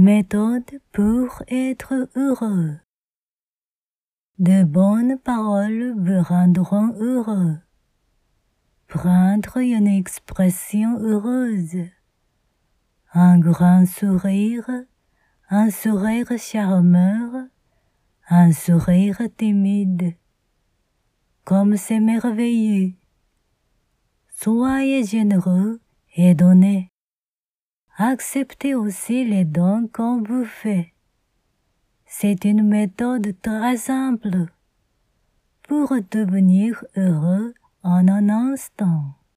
Méthode pour être heureux. De bonnes paroles vous rendront heureux. Prendre une expression heureuse. Un grand sourire, un sourire charmeur, un sourire timide. Comme c'est merveilleux. Soyez généreux et donnez. Acceptez aussi les dons qu'on vous fait. C'est une méthode très simple pour devenir heureux en un instant.